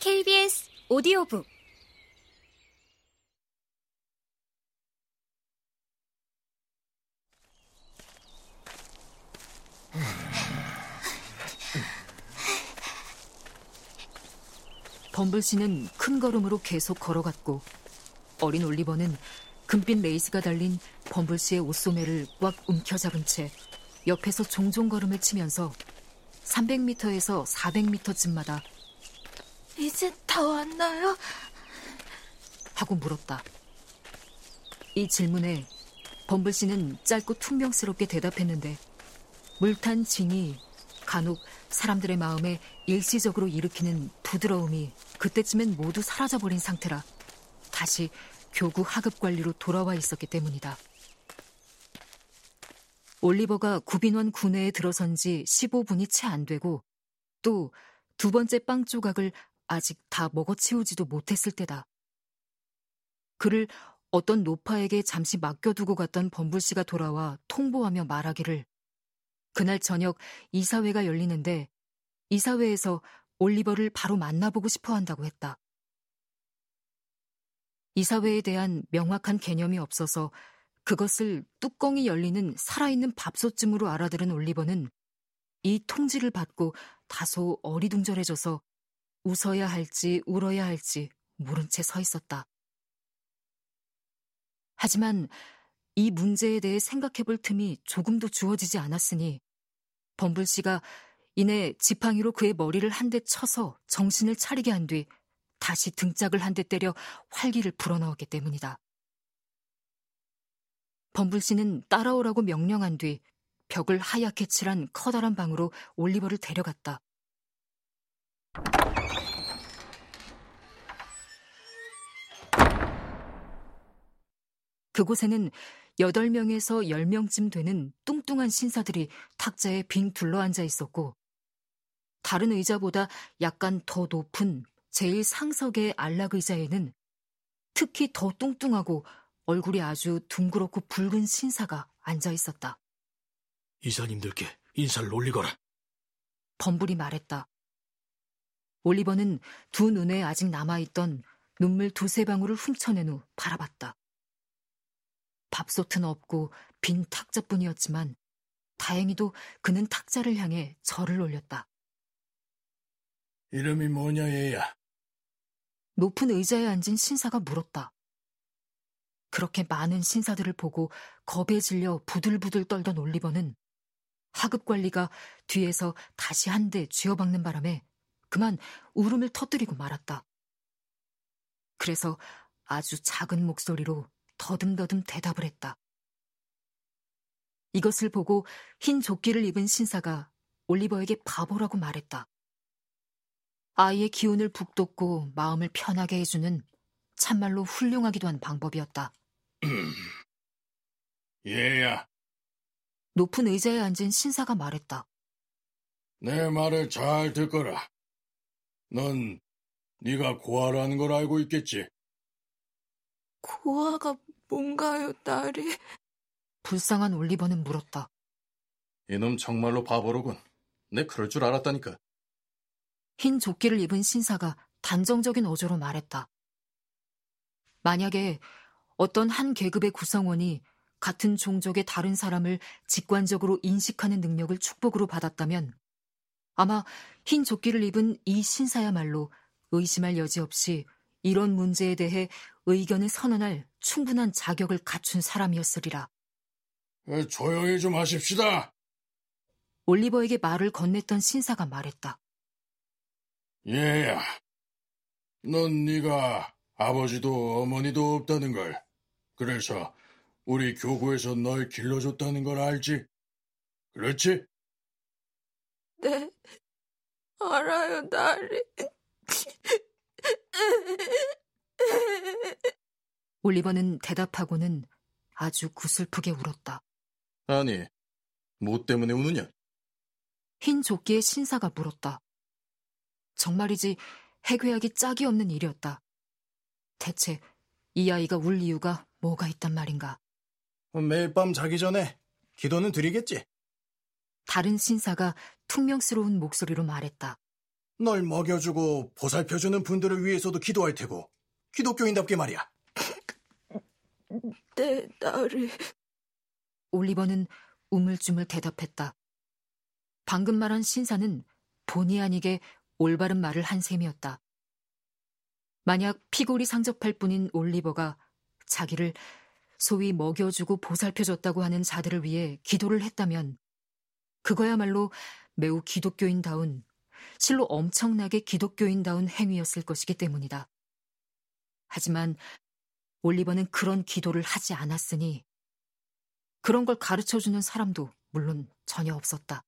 KBS 오디오북. 범블 씨는 큰 걸음으로 계속 걸어갔고 어린 올리버는 금빛 레이스가 달린 범블 씨의 옷소매를 꽉 움켜잡은 채 옆에서 종종 걸음을 치면서 300m에서 400m쯤마다 이제 다 왔나요? 하고 물었다. 이 질문에 범블 씨는 짧고 퉁명스럽게 대답했는데 물탄 징이 간혹 사람들의 마음에 일시적으로 일으키는 부드러움이 그때쯤엔 모두 사라져버린 상태라 다시 교구 하급 관리로 돌아와 있었기 때문이다. 올리버가 구빈원 군내에 들어선 지 15분이 채 안 되고 또 두 번째 빵 조각을 아직 다 먹어치우지도 못했을 때다. 그를 어떤 노파에게 잠시 맡겨두고 갔던 범불 씨가 돌아와 통보하며 말하기를 그날 저녁 이사회가 열리는데 이사회에서 올리버를 바로 만나보고 싶어 한다고 했다. 이사회에 대한 명확한 개념이 없어서 그것을 뚜껑이 열리는 살아있는 밥솥쯤으로 알아들은 올리버는 이 통지를 받고 다소 어리둥절해져서 웃어야 할지 울어야 할지 모른 채 서 있었다. 하지만 이 문제에 대해 생각해 볼 틈이 조금도 주어지지 않았으니 범블 씨가 이내 지팡이로 그의 머리를 한 대 쳐서 정신을 차리게 한 뒤 다시 등짝을 한 대 때려 활기를 불어넣었기 때문이다. 범블 씨는 따라오라고 명령한 뒤 벽을 하얗게 칠한 커다란 방으로 올리버를 데려갔다. 그곳에는 8명에서 10명쯤 되는 뚱뚱한 신사들이 탁자에 빙 둘러앉아 있었고, 다른 의자보다 약간 더 높은 제일 상석의 안락 의자에는 특히 더 뚱뚱하고 얼굴이 아주 둥그렇고 붉은 신사가 앉아 있었다. 이사님들께 인사를 올리거라. 범불이 말했다. 올리버는 두 눈에 아직 남아있던 눈물 두세 방울을 훔쳐낸 후 바라봤다. 밥솥은 없고 빈 탁자뿐이었지만 다행히도 그는 탁자를 향해 절을 올렸다. 이름이 뭐냐 얘야? 높은 의자에 앉은 신사가 물었다. 그렇게 많은 신사들을 보고 겁에 질려 부들부들 떨던 올리버는 하급 관리가 뒤에서 다시 한 대 쥐어박는 바람에 그만 울음을 터뜨리고 말았다. 그래서 아주 작은 목소리로 더듬더듬 대답을 했다. 이것을 보고 흰 조끼를 입은 신사가 올리버에게 바보라고 말했다. 아이의 기운을 북돋고 마음을 편하게 해주는 참말로 훌륭하기도 한 방법이었다. 얘야. 높은 의자에 앉은 신사가 말했다. 내 말을 잘 듣거라. 넌 네가 고아라는 걸 알고 있겠지? 고아가 뭔가요, 딸이? 불쌍한 올리버는 물었다. 이놈 정말로 바보로군. 내 그럴 줄 알았다니까. 흰 조끼를 입은 신사가 단정적인 어조로 말했다. 만약에 어떤 한 계급의 구성원이 같은 종족의 다른 사람을 직관적으로 인식하는 능력을 축복으로 받았다면 아마 흰 조끼를 입은 이 신사야말로 의심할 여지 없이 이런 문제에 대해 의견을 선언할 충분한 자격을 갖춘 사람이었으리라. 조용히 좀 하십시다. 올리버에게 말을 건넸던 신사가 말했다. 얘야, 넌 네가 아버지도 어머니도 없다는 걸, 그래서 우리 교구에서 널 길러줬다는 걸 알지? 그렇지? 네, 알아요, 딸이. 올리버는 대답하고는 아주 구슬프게 울었다. 아니, 뭐 때문에 우느냐? 흰 조끼의 신사가 물었다. 정말이지 해괴하기 짝이 없는 일이었다. 대체 이 아이가 울 이유가 뭐가 있단 말인가? 매일 밤 자기 전에 기도는 드리겠지. 다른 신사가 퉁명스러운 목소리로 말했다. 널 먹여주고 보살펴주는 분들을 위해서도 기도할 테고 기독교인답게 말이야. 내 딸이 올리버는 우물쭈물 대답했다. 방금 말한 신사는 본의 아니게 올바른 말을 한 셈이었다. 만약 피골이 상접할 뿐인 올리버가 자기를 소위 먹여주고 보살펴줬다고 하는 자들을 위해 기도를 했다면 그거야말로 매우 기독교인다운, 실로 엄청나게 기독교인다운 행위였을 것이기 때문이다. 하지만 올리버는 그런 기도를 하지 않았으니 그런 걸 가르쳐 주는 사람도 물론 전혀 없었다.